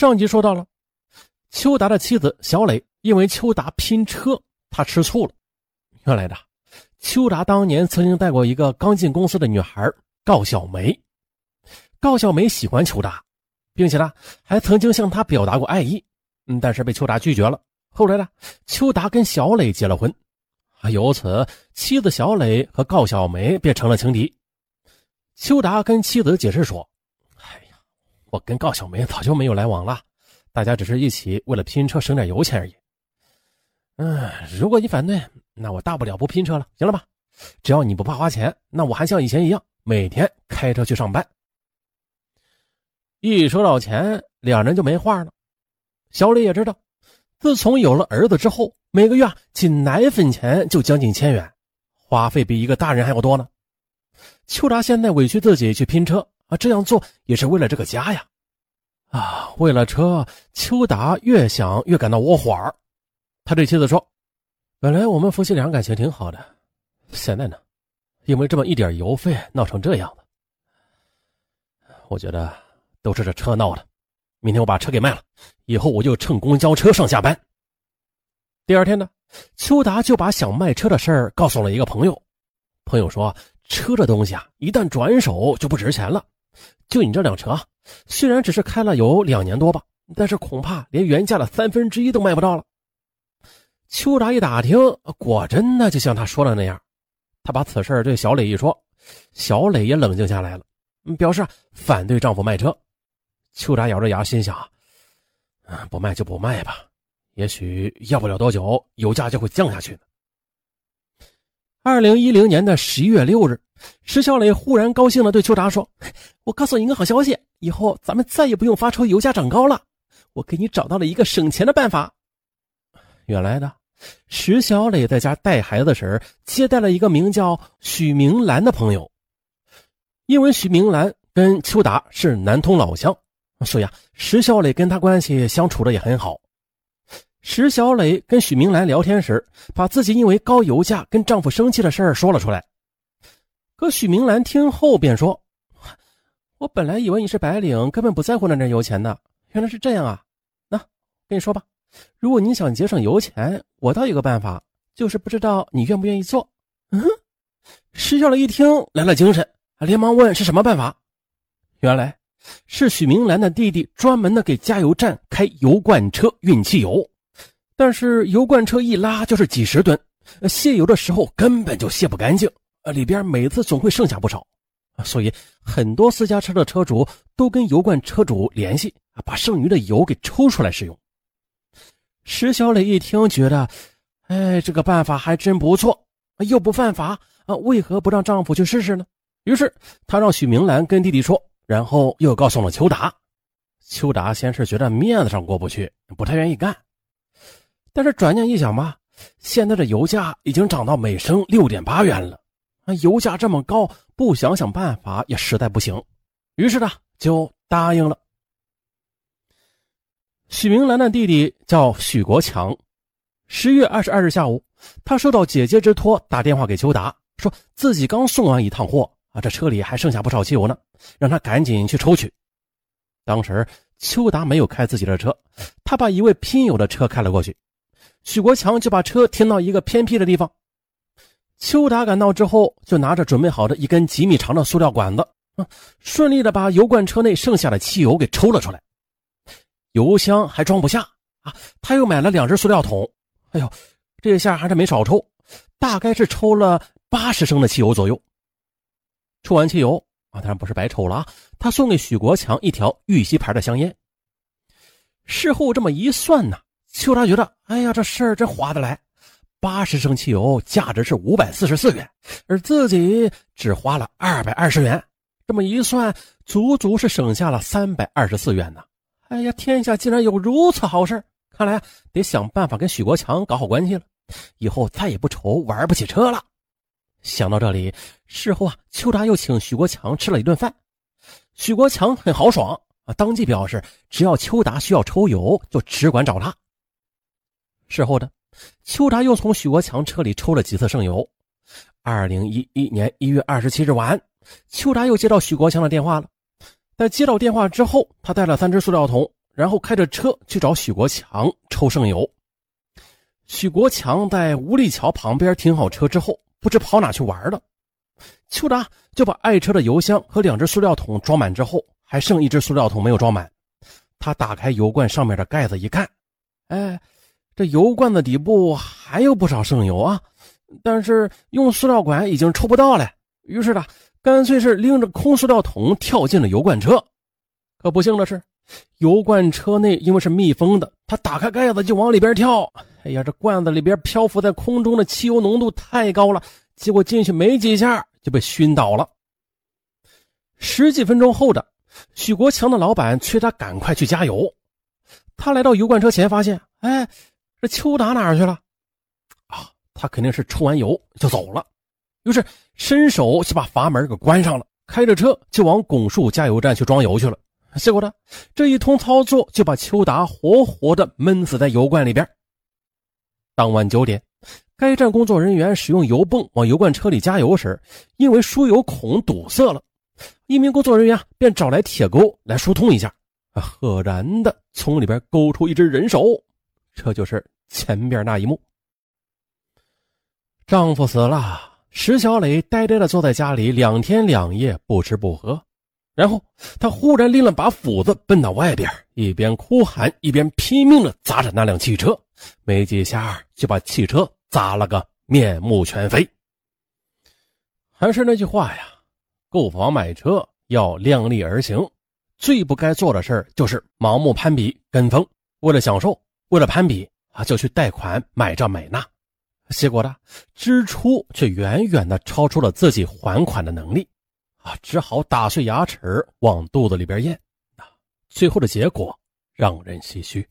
上集说到了，邱达的妻子小磊因为邱达拼车，他吃醋了。原来的，邱达当年曾经带过一个刚进公司的女孩高小梅，高小梅喜欢邱达，并且呢还曾经向他表达过爱意，嗯，但是被邱达拒绝了。后来呢，邱达跟小磊结了婚，啊，由此妻子小磊和高小梅便成了情敌。邱达跟妻子解释说。我跟高小梅早就没有来往了，大家只是一起为了拼车省点油钱而已。嗯，如果你反对，那我大不了不拼车了，行了吧？只要你不怕花钱，那我还像以前一样每天开车去上班。一说到钱，两人就没话了。小李也知道，自从有了儿子之后，每个月仅奶粉钱就将近千元，花费比一个大人还要多呢。秋达现在委屈自己去拼车。啊，这样做也是为了这个家呀！啊，为了车，邱达越想越感到窝火儿。他对妻子说：“本来我们夫妻俩感情挺好的，现在呢，因为这么一点油费闹成这样子，我觉得都是这车闹的。明天我把车给卖了，以后我就乘公交车上下班。”第二天呢，邱达就把想卖车的事儿告诉了一个朋友。朋友说：“车这东西啊，一旦转手就不值钱了。”就你这辆车，虽然只是开了有两年多吧，但是恐怕连原价的三分之一都卖不到了。邱达一打听，果真的就像他说的那样，他把此事对小磊一说，小磊也冷静下来了，表示反对丈夫卖车。邱达咬着牙心想：“不卖就不卖吧，也许要不了多久，油价就会降下去呢。”二零一零年的十一月六日。石小磊忽然高兴地对邱达说：“ 我告诉你一个好消息，以后咱们再也不用发愁油价涨高了。我给你找到了一个省钱的办法。”原来的石小磊在家带孩子时，接待了一个名叫许明兰的朋友。因为许明兰跟邱达是南通老乡，所以啊，石小磊跟他关系相处的也很好。石小磊跟许明兰聊天时，把自己因为高油价跟丈夫生气的事儿说了出来。可许明兰听后便说：“我本来以为你是白领，根本不在乎那点油钱的。原来是这样啊！那跟你说吧，如果你想节省油钱，我倒有个办法，就是不知道你愿不愿意做。”嗯，石小磊一听来了精神，连忙问是什么办法。原来是许明兰的弟弟专门的给加油站开油罐车运汽油，但是油罐车一拉就是几十吨，卸油的时候根本就卸不干净。里边每次总会剩下不少，所以很多私家车的车主都跟油罐车主联系把剩余的油给抽出来使用。石小磊一听，觉得，哎，这个办法还真不错，又不犯法啊，为何不让丈夫去试试呢？于是他让许明兰跟弟弟说，然后又告诉了邱达。邱达先是觉得面子上过不去，不太愿意干，但是转念一想吧，现在的油价已经涨到每升六点八元了。油价这么高，不想想办法也实在不行，于是呢就答应了。许明兰的弟弟叫许国强，十月二十二日下午，他受到姐姐之托打电话给邱达，说自己刚送完一趟货啊，这车里还剩下不少汽油呢，让他赶紧去抽取。当时邱达没有开自己的车，他把一位拼友的车开了过去，许国强就把车停到一个偏僻的地方。邱达赶到之后，就拿着准备好的一根几米长的塑料管子，啊，顺利的把油罐车内剩下的汽油给抽了出来。油箱还装不下啊，他又买了两只塑料桶。哎呦，这下还是没少抽，大概是抽了八十升的汽油左右。抽完汽油啊，当然不是白抽了啊，他送给许国强一条玉溪牌的香烟。事后这么一算呢，邱达觉得，哎呀，这事儿真划得来。八十升汽油价值是五百四十四元，而自己只花了二百二十元，这么一算，足足是省下了三百二十四元呢。哎呀，天下竟然有如此好事！看来得想办法跟许国强搞好关系了，以后再也不愁玩不起车了。想到这里，事后啊，邱达又请许国强吃了一顿饭。许国强很豪爽啊，当即表示只要邱达需要抽油，就只管找他。事后的。邱达又从许国强车里抽了几次剩油。二零一一年一月二十七日晚，邱达又接到许国强的电话了。在接到电话之后，他带了三只塑料桶，然后开着车去找许国强抽剩油。许国强在吴立桥旁边停好车之后，不知跑哪去玩了。邱达就把爱车的油箱和两只塑料桶装满之后，还剩一只塑料桶没有装满。他打开油罐上面的盖子一看，哎，这油罐的底部还有不少剩油啊！但是用塑料管已经抽不到了，于是呢，干脆是拎着空塑料桶跳进了油罐车。可不幸的是，油罐车内因为是密封的，他打开盖子就往里边跳。哎呀，这罐子里边漂浮在空中的汽油浓度太高了，结果进去没几下就被熏倒了。十几分钟后的，许国强的老板催他赶快去加油。他来到油罐车前，发现，哎，这邱达哪儿去了？啊，他肯定是抽完油就走了。于是伸手就把阀门给关上了，开着车就往拱墅加油站去装油去了。结果呢，这一通操作就把邱达活活的闷死在油罐里边。当晚九点，该站工作人员使用油泵往油罐车里加油时，因为输油孔堵塞了，一名工作人员便找来铁钩来疏通一下，赫然的从里边勾出一只人手，这就是前边那一幕。丈夫死了，石小磊呆呆的坐在家里两天两夜不吃不喝。然后他忽然拎了把斧子奔到外边，一边哭喊一边拼命的砸着那辆汽车，没几下就把汽车砸了个面目全非。还是那句话呀，购房买车要量力而行，最不该做的事就是盲目攀比跟风，为了享受，为了攀比啊就去贷款买这买那，结果呢支出却远远的超出了自己还款的能力。啊，只好打碎牙齿往肚子里边咽，啊，最后的结果让人唏嘘。